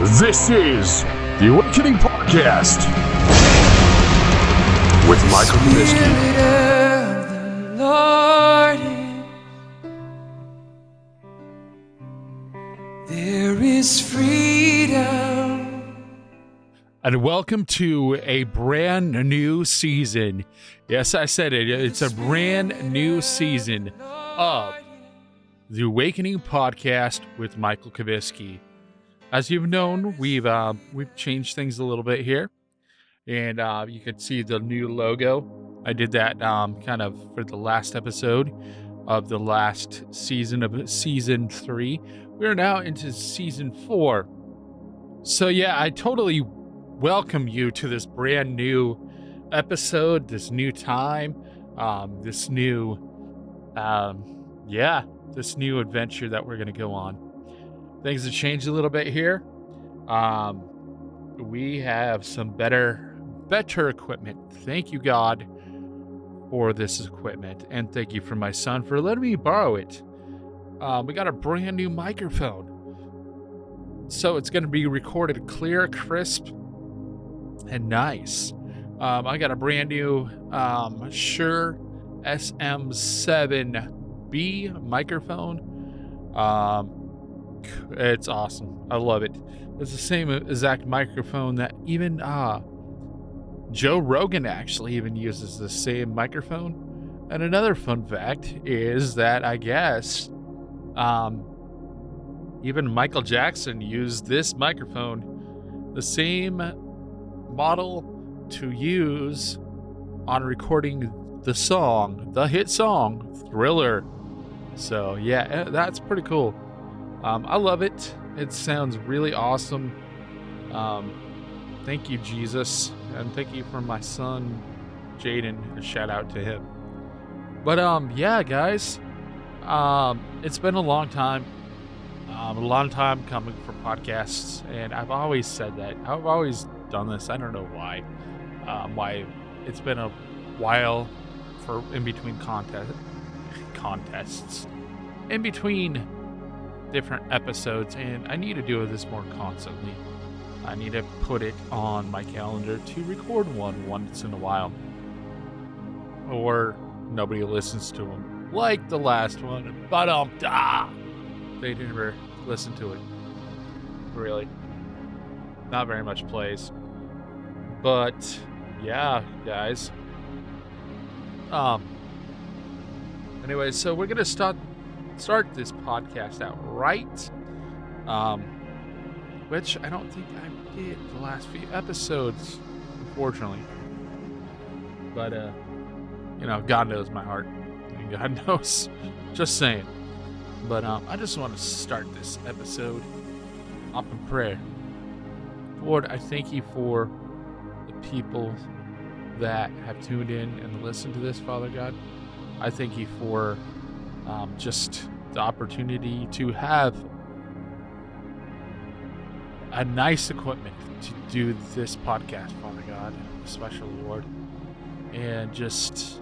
This is the Awakening Podcast with Michael Kubisky. There is freedom. And welcome to a brand new season. Yes, I said it. It's a brand new season of the Awakening Podcast with Michael Kubisky. As you've known, we've uh, we've changed things a little bit here, and uh, you can see the new logo. I did that um, kind of for the last episode of the last season of season three. We are now into season four. So yeah, I totally welcome you to this brand new episode, this new time, um, this new, um, yeah, this new adventure that we're gonna go on. Things have changed a little bit here. Um, we have some better, better equipment. Thank you, God, for this equipment, and thank you for my son for letting me borrow it. Um, we got a brand new microphone, so it's going to be recorded clear, crisp, and nice. Um, I got a brand new um, Shure SM7B microphone. Um, it's awesome. I love it. It's the same exact microphone that even uh, Joe Rogan actually even uses the same microphone. And another fun fact is that I guess um, even Michael Jackson used this microphone, the same model to use on recording the song, the hit song Thriller. So, yeah, eh, that's pretty cool. Um, I love it. It sounds really awesome. Um, thank you, Jesus. And thank you for my son, Jaden. A shout out to him. But, um, yeah, guys. Um, it's been a long time. Um, a long time coming for podcasts, and I've always said that. I've always done this. I don't know why. Um, why it's been a while for in between contest contests, in between different episodes, and I need to do this more constantly. I need to put it on my calendar to record one once in a while, or nobody listens to them, like the last one. But um, ah, they never listen to it. Really, not very much plays. But yeah, guys. Um. Anyway, so we're gonna start start this podcast out right. Um, which I don't think I did the last few episodes, unfortunately. But uh, you know, God knows my heart, and God knows. Just saying. But um, I just want to start this episode off in prayer. Lord, I thank you for the people that have tuned in and listened to this, Father God. I thank you for um, just the opportunity to have a nice equipment to do this podcast, Father God, special Lord. And just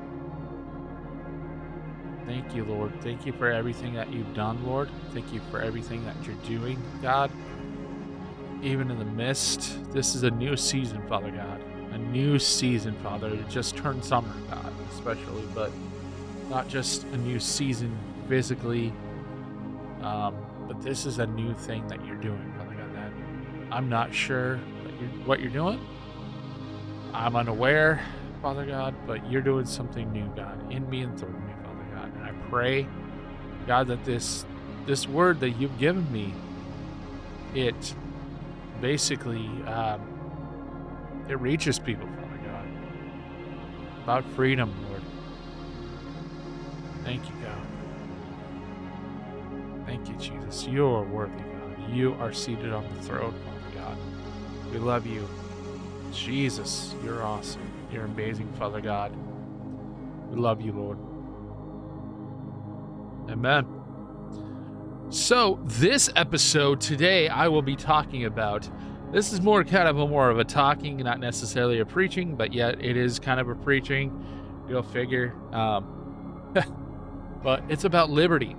thank you, Lord. Thank you for everything that you've done, Lord. Thank you for everything that you're doing, God. Even in the midst, this is a new season, Father God. A new season, Father. It just turned summer, God, especially, but not just a new season physically, um, but this is a new thing that you're doing. That I'm not sure you're, what you're doing. I'm unaware, Father God, but you're doing something new, God, in me and through me, Father God. And I pray, God, that this this word that you've given me, it basically um, it reaches people, Father God, about freedom. Thank you, God. Thank you, Jesus. You are worthy, God. You are seated on the throne, God. We love you. Jesus, you're awesome. You're amazing, Father God. We love you, Lord. Amen. So, this episode today, I will be talking about. This is more kind of a more of a talking, not necessarily a preaching, but yet it is kind of a preaching. You'll figure. Um, but it's about liberty.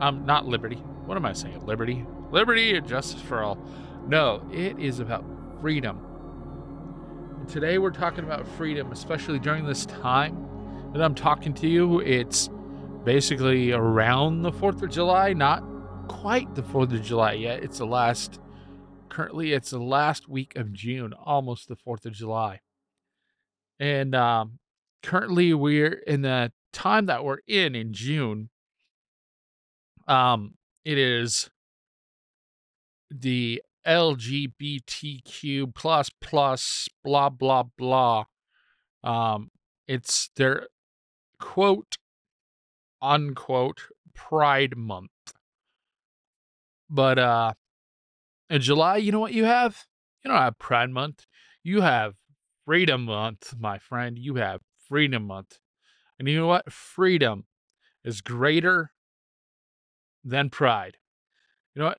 Um, not liberty. What am I saying? Liberty, liberty, and justice for all. No, it is about freedom. And today we're talking about freedom, especially during this time that I'm talking to you. It's basically around the 4th of July, not quite the 4th of July yet. It's the last, currently, it's the last week of June, almost the 4th of July. And um, currently, we're in the time that we're in in June. Um, it is the LGBTQ plus plus blah blah blah. Um, it's their quote unquote Pride Month. But uh in July, you know what you have? You don't have Pride Month. You have Freedom Month, my friend. You have Freedom Month. And you know what? Freedom is greater than pride. You know what?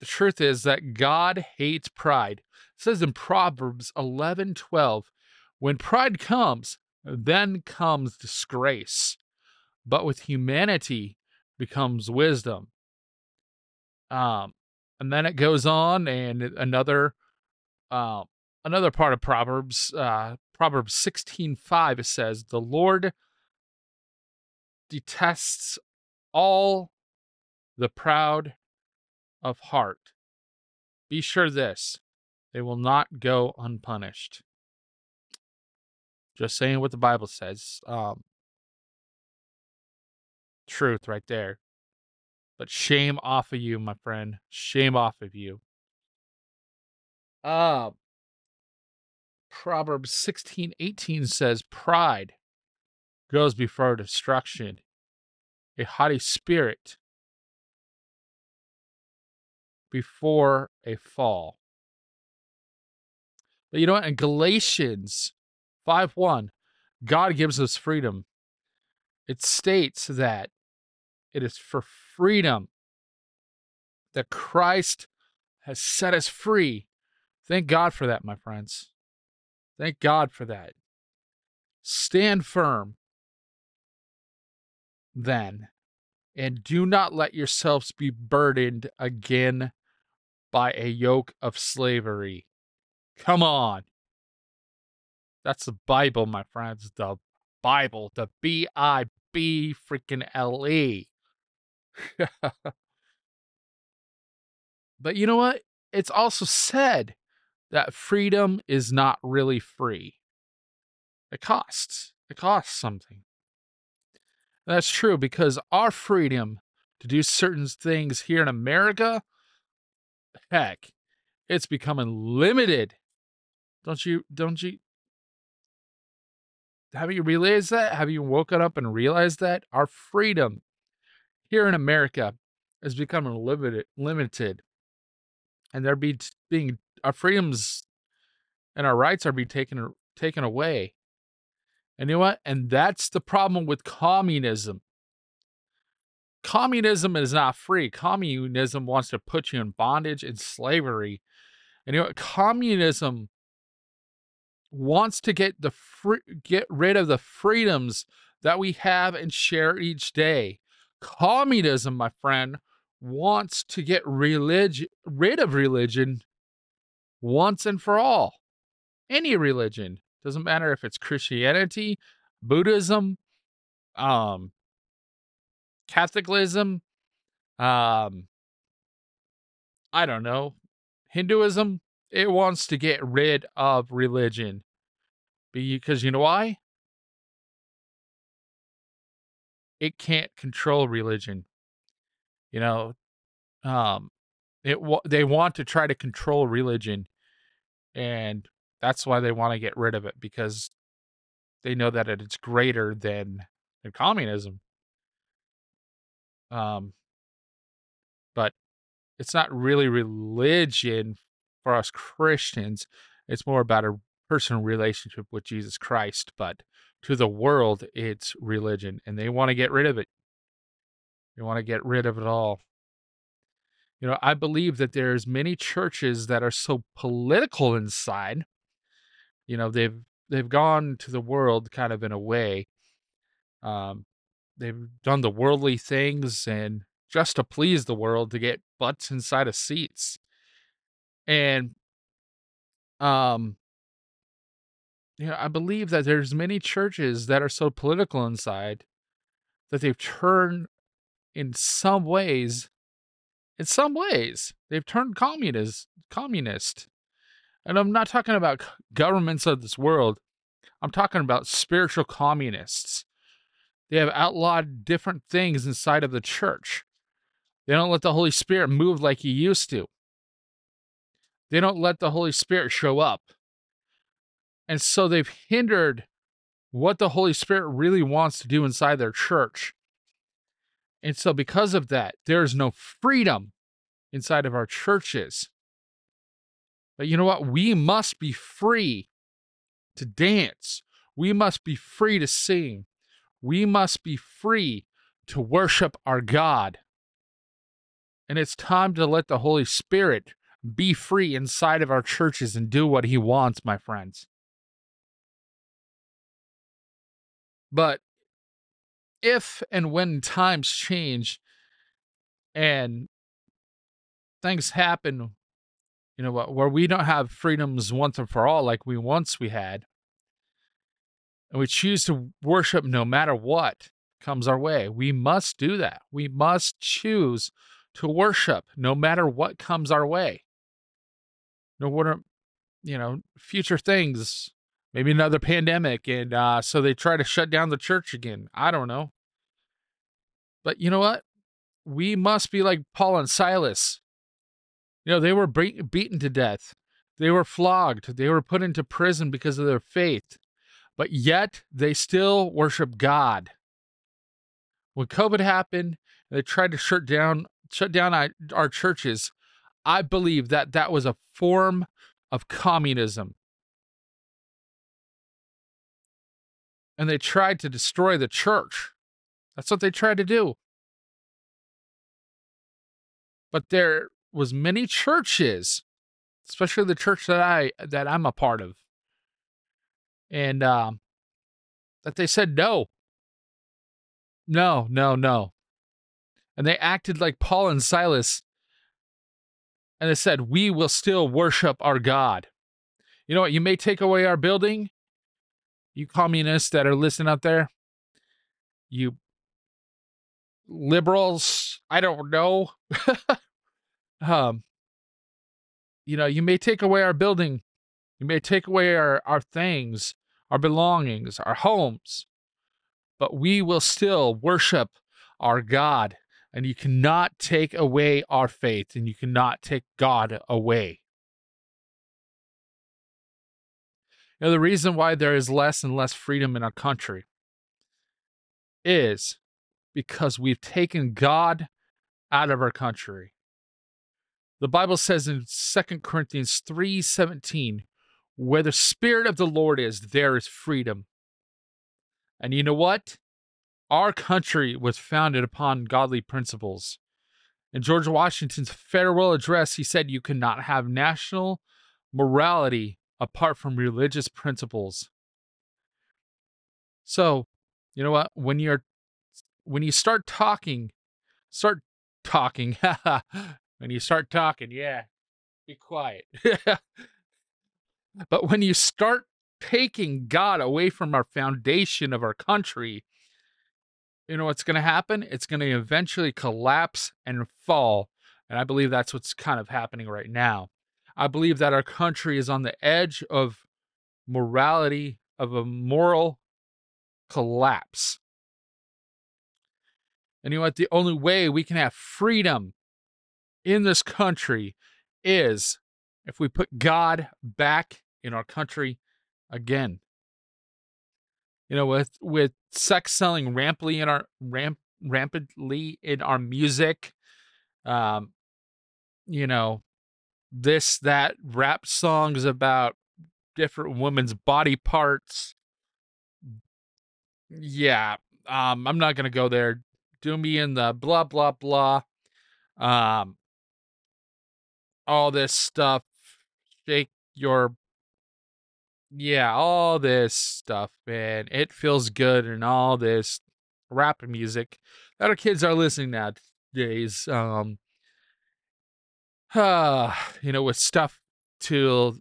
The truth is that God hates pride. It says in Proverbs 11 12, when pride comes, then comes disgrace, but with humanity becomes wisdom. Um, and then it goes on, and another, uh, another part of Proverbs, uh, Proverbs sixteen five, it says, "The Lord detests all the proud of heart. Be sure this they will not go unpunished. Just saying what the Bible says. Um, truth right there. But shame off of you, my friend. Shame off of you. Uh, Proverbs 16 18 says, Pride goes before destruction, a haughty spirit before a fall. But you know what? In Galatians 5 1, God gives us freedom. It states that it is for freedom that Christ has set us free. Thank God for that, my friends. Thank God for that. Stand firm then, and do not let yourselves be burdened again by a yoke of slavery. Come on. That's the Bible, my friends. The Bible. The B I B freaking L E. but you know what? It's also said that freedom is not really free. It costs. It costs something. That's true because our freedom to do certain things here in America heck, it's becoming limited. Don't you don't you have you realized that? Have you woken up and realized that our freedom here in America is becoming limited limited. And they're be being our freedoms and our rights are being taken taken away. And you know what? And that's the problem with communism communism is not free. Communism wants to put you in bondage and slavery. And you know, what? communism wants to get the free, get rid of the freedoms that we have and share each day. Communism, my friend, wants to get religion rid of religion once and for all. Any religion doesn't matter if it's Christianity, Buddhism, um, Catholicism, um, I don't know, Hinduism, it wants to get rid of religion. Because you know why? It can't control religion. You know, um, it they want to try to control religion, and that's why they want to get rid of it because they know that it's greater than, than communism. Um, but it's not really religion for us Christians. It's more about a personal relationship with Jesus Christ. But to the world, it's religion, and they want to get rid of it. They want to get rid of it all. You know, I believe that there's many churches that are so political inside. You know, they've they've gone to the world kind of in a way. Um, they've done the worldly things and just to please the world to get butts inside of seats. And um you know, I believe that there's many churches that are so political inside that they've turned in some ways in some ways they've turned communist communist. And I'm not talking about governments of this world. I'm talking about spiritual communists. They have outlawed different things inside of the church. They don't let the Holy Spirit move like he used to. They don't let the Holy Spirit show up. And so they've hindered what the Holy Spirit really wants to do inside their church. And so, because of that, there is no freedom inside of our churches. You know what? We must be free to dance. We must be free to sing. We must be free to worship our God. And it's time to let the Holy Spirit be free inside of our churches and do what he wants, my friends. But if and when times change and things happen, you know, what where we don't have freedoms once and for all like we once we had, and we choose to worship no matter what comes our way, we must do that. We must choose to worship no matter what comes our way. No matter, you know, future things maybe another pandemic and uh, so they try to shut down the church again. I don't know. But you know what? We must be like paul and silas you know they were be- beaten to death. They were flogged. They were put into prison because of their faith. But yet they still worship god. When covid happened they tried to shut down shut down our, churches. I believe that that was a form of communism. And they tried to destroy the church. That's what they tried to do. But there was many churches, especially the church that I that I'm a part of, and um, that they said no, no, no, no, and they acted like Paul and Silas, and they said we will still worship our God. You know what? You may take away our building, you communists that are listening out there, you liberals, I don't know. um, you know, you may take away our building, you may take away our, our things, our belongings, our homes, but we will still worship our God. And you cannot take away our faith, and you cannot take God away. You know, the reason why there is less and less freedom in our country is because we've taken God out of our country. The Bible says in 2 Corinthians 3:17, where the spirit of the Lord is, there is freedom. And you know what? Our country was founded upon godly principles. In George Washington's farewell address, he said, You cannot have national morality apart from religious principles. So, you know what? When you're when you start talking, start talking. when you start talking, yeah, be quiet. but when you start taking God away from our foundation of our country, you know what's going to happen? It's going to eventually collapse and fall. And I believe that's what's kind of happening right now. I believe that our country is on the edge of morality, of a moral collapse. And you know what? The only way we can have freedom in this country is if we put God back in our country again. You know, with with sex selling rampantly in our ramp rampantly in our music, um, you know, this that rap songs about different women's body parts. Yeah, um, I'm not gonna go there. Do me in the blah blah blah. Um, all this stuff. Shake your yeah, all this stuff, man. It feels good and all this rap music that our kids are listening nowadays. Um, uh, you know, with stuff to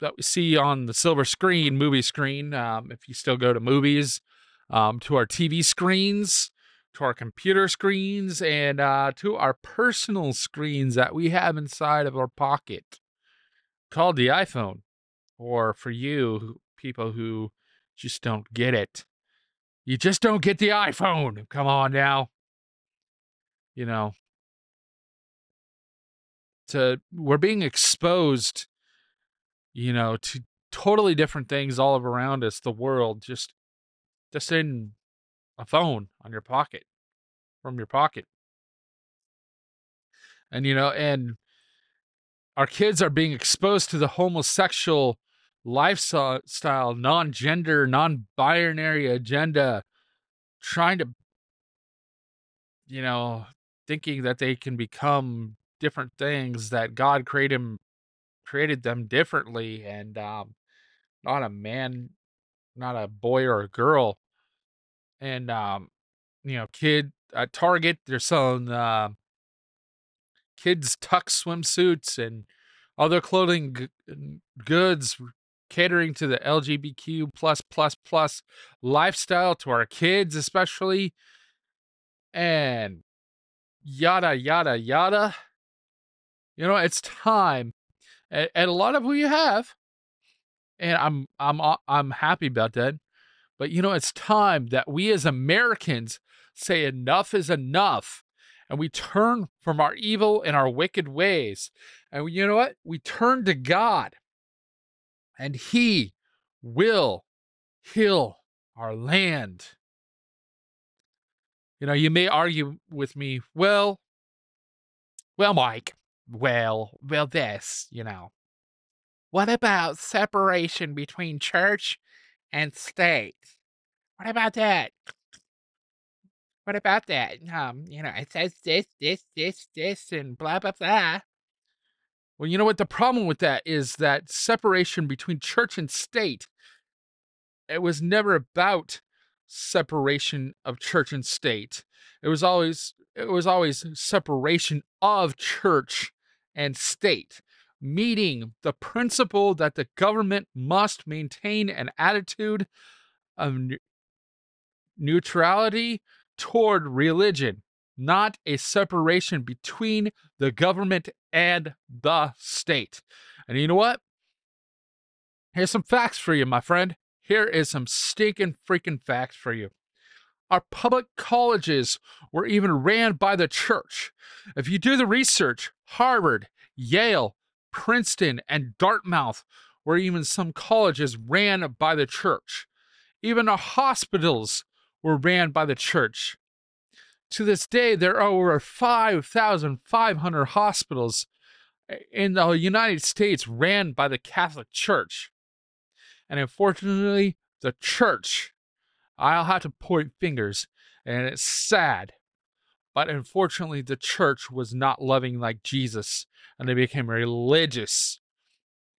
that we see on the silver screen, movie screen, um, if you still go to movies, um, to our TV screens, to our computer screens, and uh, to our personal screens that we have inside of our pocket called the iPhone. Or for you people who just don't get it, you just don't get the iPhone. Come on now. You know, to we're being exposed you know to totally different things all around us the world just just in a phone on your pocket from your pocket. And you know and our kids are being exposed to the homosexual lifestyle non-gender non-binary agenda trying to you know thinking that they can become different things that God created him created them differently and um not a man not a boy or a girl and um you know kid at target they're selling uh, kids tuck swimsuits and other clothing g- goods catering to the lgbtq plus plus plus lifestyle to our kids especially and yada yada yada you know, it's time. And, and a lot of who you have, and I'm I'm I'm happy about that. But you know, it's time that we as Americans say enough is enough and we turn from our evil and our wicked ways. And you know what? We turn to God and He will heal our land. You know, you may argue with me, well, well, Mike, well, well, this, you know. What about separation between church and state? What about that? What about that? Um, you know, it says this, this, this, this, and blah, blah, blah. Well, you know what? The problem with that is that separation between church and state, it was never about separation of church and state. It was always it was always separation of church and state, meeting the principle that the government must maintain an attitude of ne- neutrality toward religion, not a separation between the government and the state. And you know what? Here's some facts for you, my friend. Here is some stinking freaking facts for you. Our public colleges were even ran by the church. If you do the research, Harvard, Yale, Princeton, and Dartmouth were even some colleges ran by the church. Even our hospitals were ran by the church. To this day, there are over 5,500 hospitals eh, in the United States ran by the Catholic Church. And unfortunately, the church I'll have to point fingers, and it's sad. But unfortunately, the church was not loving like Jesus, and they became religious.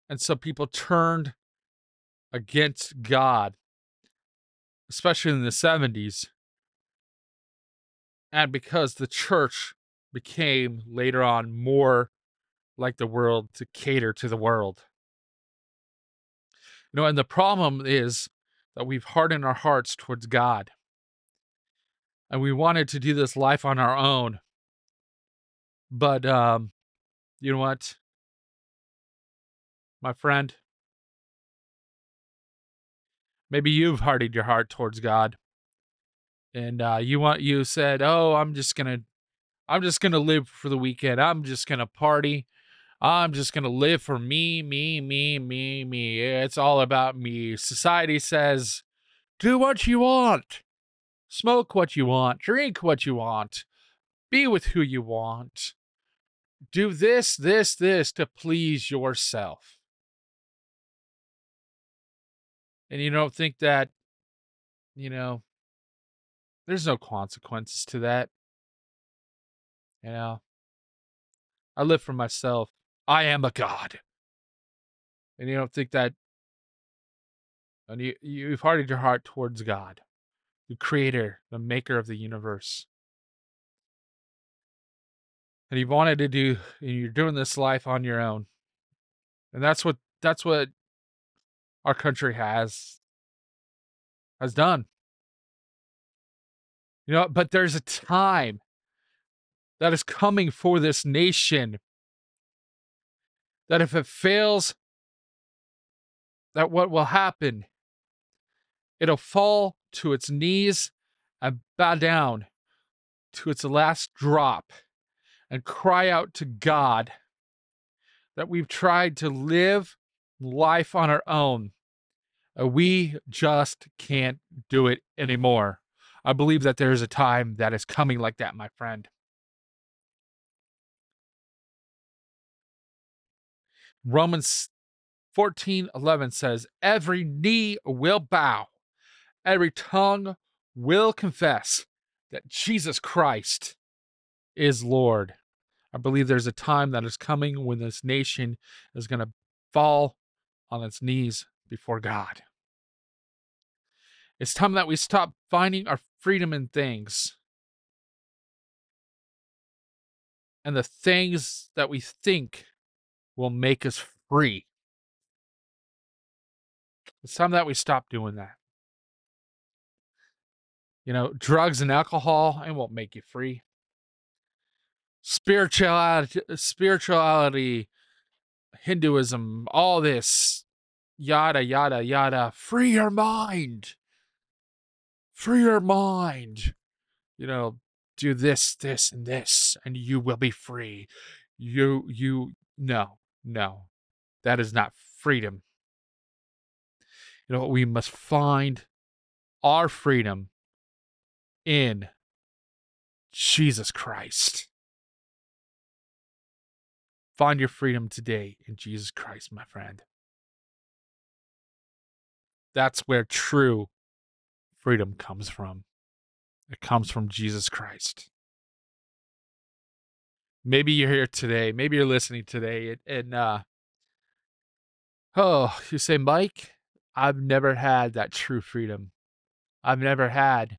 And so people turned against God, especially in the 70s. And because the church became later on more like the world to cater to the world. You know, and the problem is that we've hardened our hearts towards God. And we wanted to do this life on our own. But um, you know what? My friend, maybe you've hardened your heart towards God. And uh, you want you said, "Oh, I'm just to I'm just to live for the weekend. I'm just to party. I'm just to live for me, me, me, me, me. It's all about me. Society says, do what you want, smoke what you want, drink what you want, be with who you want. Do this, this, this to please yourself. And you don't think that, you know, there's no consequences to that. You know, I live for myself. I am a god. And you don't think that and you, you've hardened your heart towards God, the creator, the maker of the universe. and you wanted to do and you're doing this life on your own and that's what that's what our country has has done you know but there's a time that is coming for this nation that if it fails that what will happen it'll fall to its knees and bow down to its last drop and cry out to God that we've tried to live life on our own. We just can't do it anymore. I believe that there is a time that is coming like that, my friend. Romans 14 11 says, Every knee will bow, every tongue will confess that Jesus Christ is Lord. I believe there's a time that is coming when this nation is going to fall on its knees before God. It's time that we stop finding our freedom in things and the things that we think will make us free. It's time that we stop doing that. You know, drugs and alcohol, it won't make you free. Spirituality, spirituality, Hinduism, all this, yada, yada, yada. Free your mind. Free your mind. You know, do this, this, and this, and you will be free. You, you, no, no. That is not freedom. You know, we must find our freedom in Jesus Christ. Find your freedom today in Jesus Christ, my friend. That's where true freedom comes from. It comes from Jesus Christ. Maybe you're here today. Maybe you're listening today, and, and uh, oh, you say, Mike, I've never had that true freedom. I've never had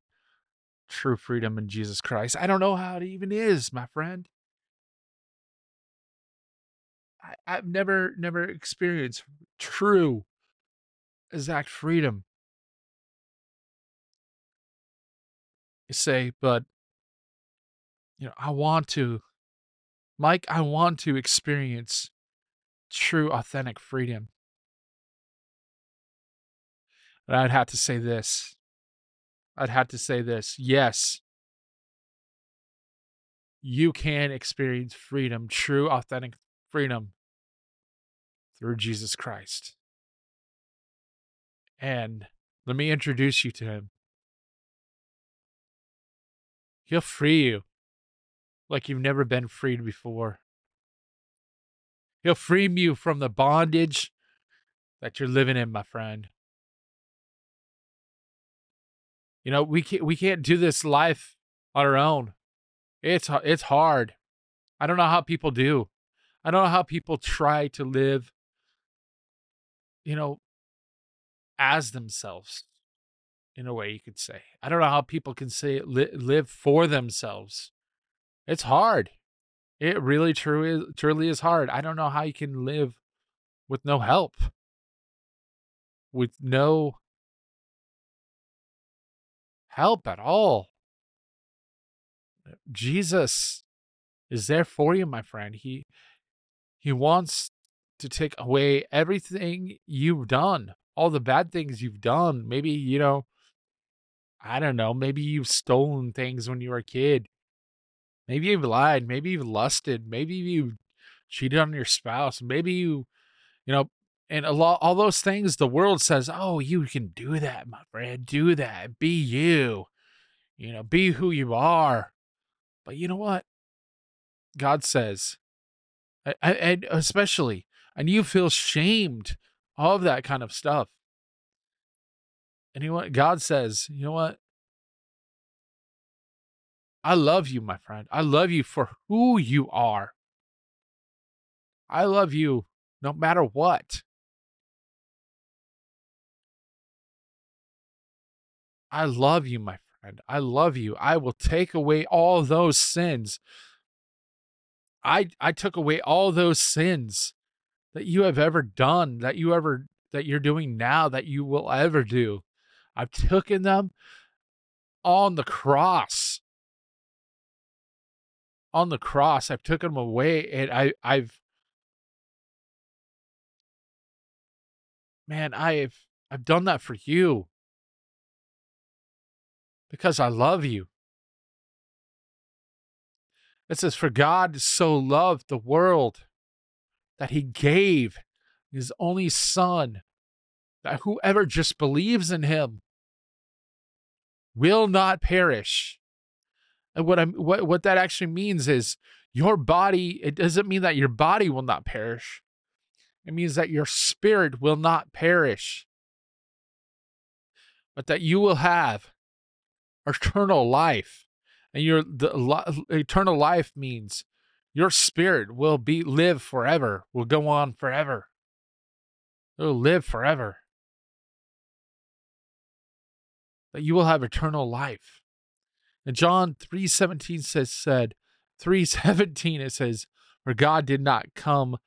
true freedom in Jesus Christ. I don't know how it even is, my friend. I, I've never never experienced true exact freedom. You say, but you know, I want to Mike, I want to experience true authentic freedom. But I'd have to say this I'd have to say this. Yes, you can experience freedom, true, authentic freedom through Jesus Christ. And let me introduce you to him. He'll free you like you've never been freed before. He'll free you from the bondage that you're living in, my friend. You know, we can't we can't do this life on our own. It's it's hard. I don't know how people do. I don't know how people try to live you know as themselves in a way you could say. I don't know how people can say li- live for themselves. It's hard. It really truly truly is hard. I don't know how you can live with no help. With no help at all. Jesus is there for you, my friend. He he wants to take away everything you've done, all the bad things you've done. Maybe, you know, I don't know, maybe you've stolen things when you were a kid. Maybe you've lied, maybe you've lusted, maybe you cheated on your spouse, maybe you, you know, and a lot all those things the world says oh you can do that my friend do that be you you know be who you are. But you know what? God says and especially and you feel shamed of that kind of stuff. And you know what? God says you know what? I love you my friend. I love you for who you are. I love you no matter what I love you, my friend. I love you. I will take away all those sins. I I took away all those sins that you have ever done, that you ever that you're doing now, that you will ever do. I've taken them on the cross. On the cross, I've taken them away and I I've man, I've I've done that for you. Because I love you. It says, For God so loved the world that he gave his only son, that whoever just believes in him will not perish. And what I'm what, what that actually means is your body, it doesn't mean that your body will not perish. It means that your spirit will not perish. But that you will have eternal life. And your the eternal life means your spirit will be live forever, will go on forever. It will live forever. That you will have eternal life. And John 3:17 says said 3:17 it says for God did not come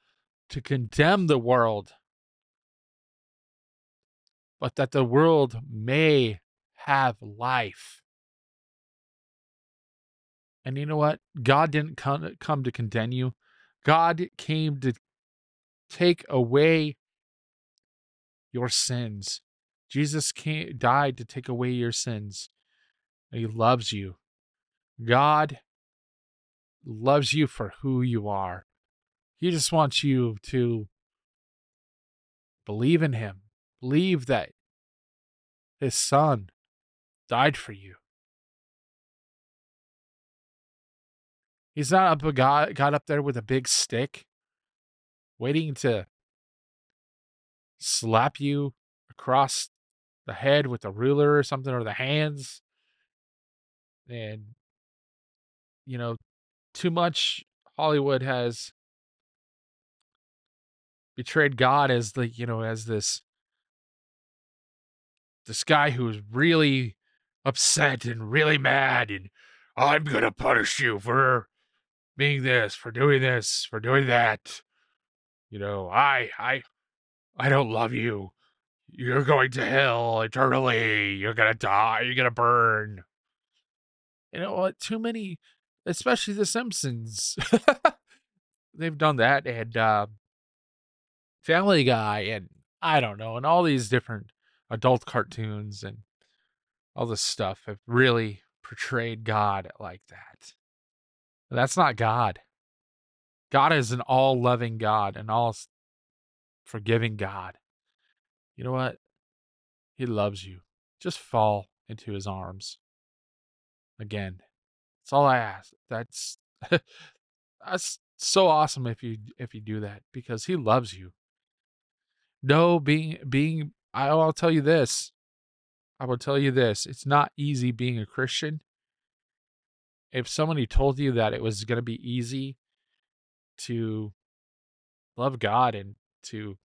to condemn the world but that the world may have life. And you know what? God didn't come, come to condemn you. God came to take away your sins. Jesus came, died to take away your sins. He loves you. God loves you for who you are. He just wants you to believe in Him, believe that His Son died for you. He's not up a guy got up there with a big stick waiting to slap you across the head with a ruler or something or the hands. And you know, too much Hollywood has betrayed God as the, you know, as this this guy who's really upset and really mad and I'm gonna punish you for being this, for doing this, for doing that. You know, I, I, I don't love you. You're going to hell eternally. You're gonna die. You're gonna burn. You know what? Too many, especially The Simpsons. They've done that, and uh, Family Guy, and I don't know, and all these different adult cartoons and all this stuff have really portrayed God like that. That's not God. God is an all loving God, an all forgiving God. You know what? He loves you. Just fall into his arms. Again. That's all I ask. That's that's so awesome if you if you do that because he loves you. No being being I'll tell you this. I will tell you this. It's not easy being a Christian if somebody told you that it was going to be easy to love God and to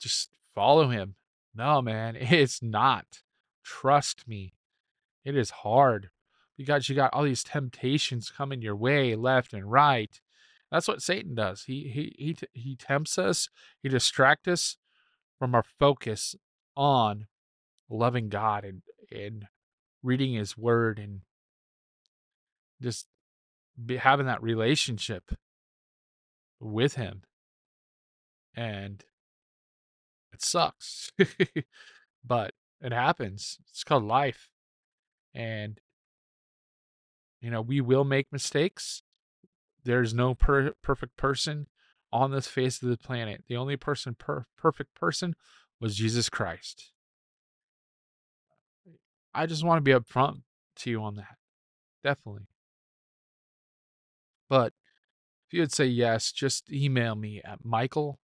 just follow him. No, man, it's not. Trust me. It is hard because you got all these temptations coming your way left and right. That's what Satan does. He he he he tempts us, he distracts us from our focus on loving God and and reading his word and just be having that relationship with him. And it sucks but it happens. It's called life. And you know we will make mistakes. There's no per- perfect person on this face of the planet. The only person per- perfect person was jesus christ. I just want to be upfront to you on that. Definitely but if you would say yes, just email me at Michael,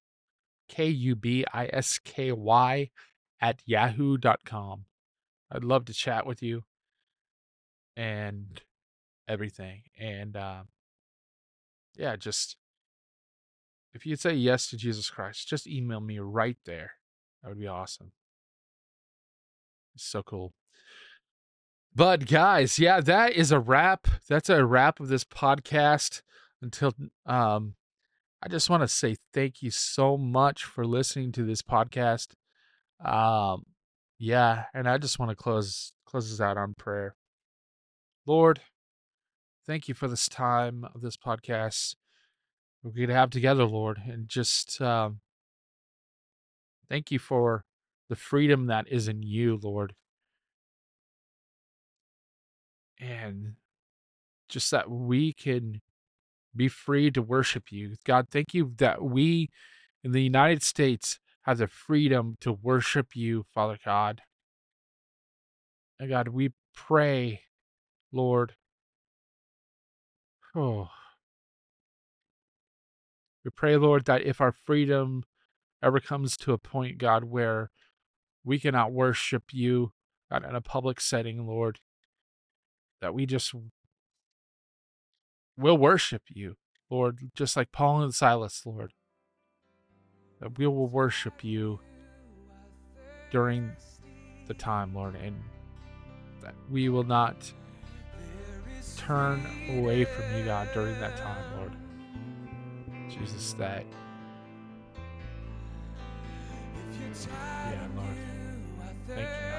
K U B I S K Y, at yahoo.com. I'd love to chat with you and everything. And uh, yeah, just if you'd say yes to Jesus Christ, just email me right there. That would be awesome. It's so cool. But guys, yeah, that is a wrap. That's a wrap of this podcast. until um, I just want to say thank you so much for listening to this podcast. Um, yeah, and I just want to close close this out on prayer. Lord, thank you for this time of this podcast we could have together, Lord, and just um, thank you for the freedom that is in you, Lord. And just that we can be free to worship you. God, thank you that we in the United States have the freedom to worship you, Father God. And God, we pray, Lord. Oh. We pray, Lord, that if our freedom ever comes to a point, God, where we cannot worship you in a public setting, Lord, that we just will worship you, Lord, just like Paul and Silas, Lord. That we will worship you during the time, Lord, and that we will not turn away from you, God, during that time, Lord. Jesus, that. Yeah, Lord. Thank you.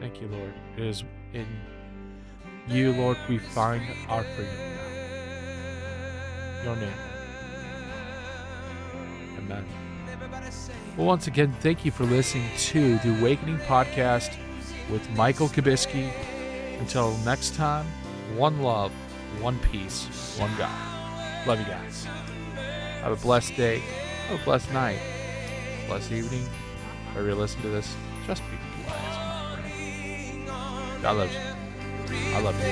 Thank you, Lord. It is in you, Lord, we find our freedom now. Your name. Amen. Well, once again, thank you for listening to the Awakening Podcast with Michael Kubisky. Until next time, one love, one peace, one God. Love you guys. Have a blessed day. Have a blessed night. Blessed evening. Wherever you listen to this, just be. God love you. I love you.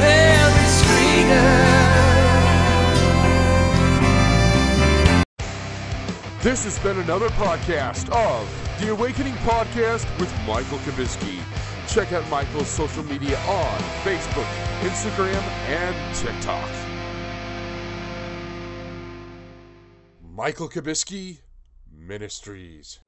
Is freedom. This has been another podcast of The Awakening Podcast with Michael Kubisky. Check out Michael's social media on Facebook, Instagram, and TikTok. Michael Kubisky Ministries.